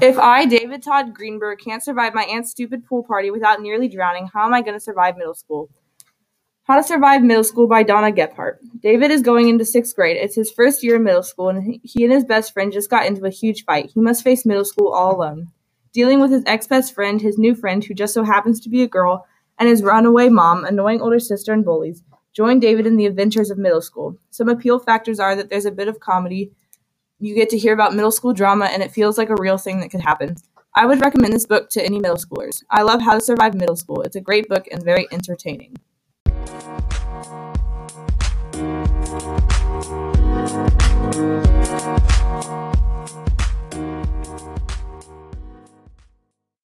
If I, David Todd Greenberg, can't survive my aunt's stupid pool party without nearly drowning, how am I going to survive middle school? How to Survive Middle School by Donna Gephart. David is going into sixth grade. It's his first year in middle school, and he and his best friend just got into a huge fight. He must face middle school all alone. Dealing with his ex best friend, his new friend, who just so happens to be a girl, and his runaway mom, annoying older sister, and bullies. Join David in the adventures of middle school. Some appeal factors are that there's a bit of comedy, you get to hear about middle school drama, and it feels like a real thing that could happen. I would recommend this book to any middle schoolers. I love How to Survive Middle School. It's a great book and very entertaining.